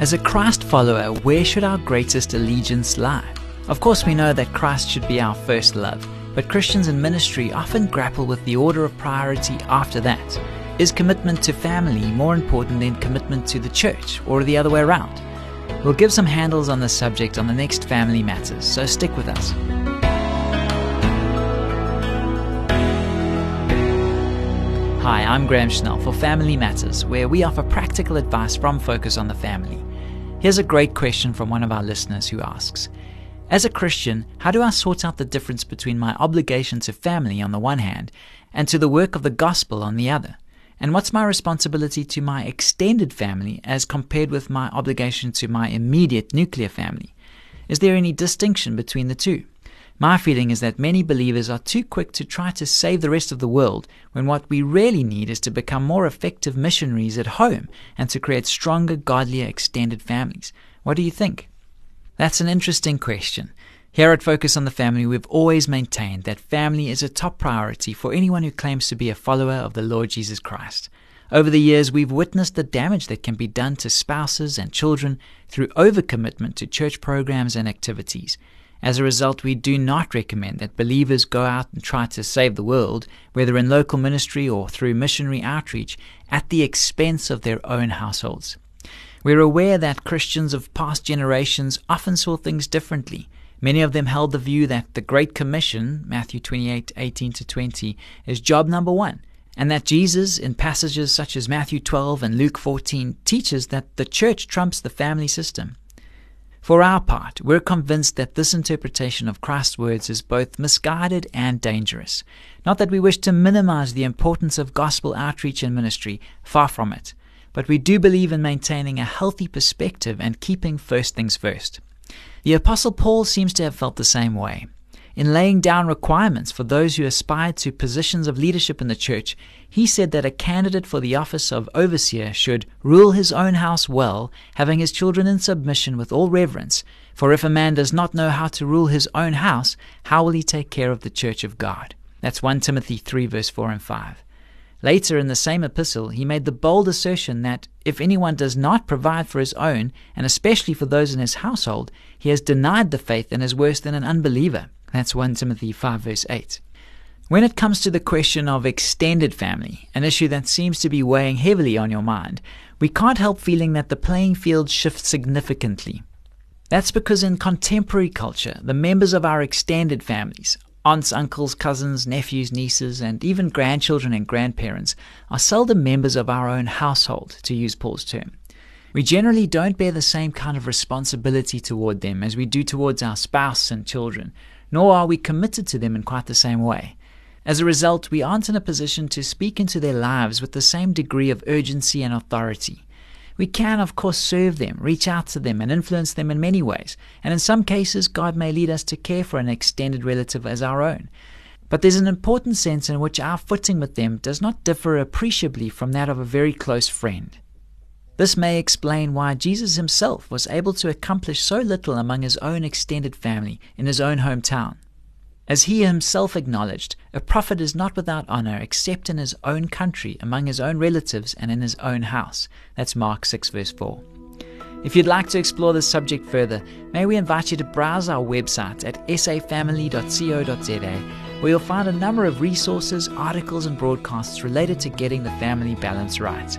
As a Christ follower, where should our greatest allegiance lie? Of course, we know that Christ should be our first love, but Christians in ministry often grapple with the order of priority after that. Is commitment to family more important than commitment to the church, or the other way around? We'll give some handles on this subject on the next Family Matters, so stick with us. Hi, I'm Graham Schnell for Family Matters, where we offer practical advice from Focus on the Family. Here's a great question from one of our listeners who asks As a Christian, how do I sort out the difference between my obligation to family on the one hand and to the work of the gospel on the other? And what's my responsibility to my extended family as compared with my obligation to my immediate nuclear family? Is there any distinction between the two? My feeling is that many believers are too quick to try to save the rest of the world when what we really need is to become more effective missionaries at home and to create stronger, godlier extended families. What do you think? That's an interesting question. Here at Focus on the Family, we've always maintained that family is a top priority for anyone who claims to be a follower of the Lord Jesus Christ. Over the years, we've witnessed the damage that can be done to spouses and children through overcommitment to church programs and activities. As a result, we do not recommend that believers go out and try to save the world, whether in local ministry or through missionary outreach, at the expense of their own households. We're aware that Christians of past generations often saw things differently. Many of them held the view that the Great Commission, Matthew 28 18 to 20, is job number one, and that Jesus, in passages such as Matthew 12 and Luke 14, teaches that the church trumps the family system. For our part, we're convinced that this interpretation of Christ's words is both misguided and dangerous. Not that we wish to minimize the importance of gospel outreach and ministry, far from it, but we do believe in maintaining a healthy perspective and keeping first things first. The Apostle Paul seems to have felt the same way. In laying down requirements for those who aspire to positions of leadership in the church, he said that a candidate for the office of overseer should rule his own house well, having his children in submission with all reverence. For if a man does not know how to rule his own house, how will he take care of the church of God? That's 1 Timothy 3, verse 4 and 5. Later in the same epistle, he made the bold assertion that if anyone does not provide for his own, and especially for those in his household, he has denied the faith and is worse than an unbeliever. That's 1 Timothy 5, verse 8. When it comes to the question of extended family, an issue that seems to be weighing heavily on your mind, we can't help feeling that the playing field shifts significantly. That's because in contemporary culture, the members of our extended families, aunts, uncles, cousins, nephews, nieces, and even grandchildren and grandparents, are seldom members of our own household, to use Paul's term. We generally don't bear the same kind of responsibility toward them as we do towards our spouse and children, nor are we committed to them in quite the same way. As a result, we aren't in a position to speak into their lives with the same degree of urgency and authority. We can, of course, serve them, reach out to them, and influence them in many ways, and in some cases, God may lead us to care for an extended relative as our own. But there's an important sense in which our footing with them does not differ appreciably from that of a very close friend. This may explain why Jesus himself was able to accomplish so little among his own extended family in his own hometown. As he himself acknowledged, a prophet is not without honor except in his own country, among his own relatives, and in his own house. That's Mark 6, verse 4. If you'd like to explore this subject further, may we invite you to browse our website at safamily.co.za, where you'll find a number of resources, articles, and broadcasts related to getting the family balance right.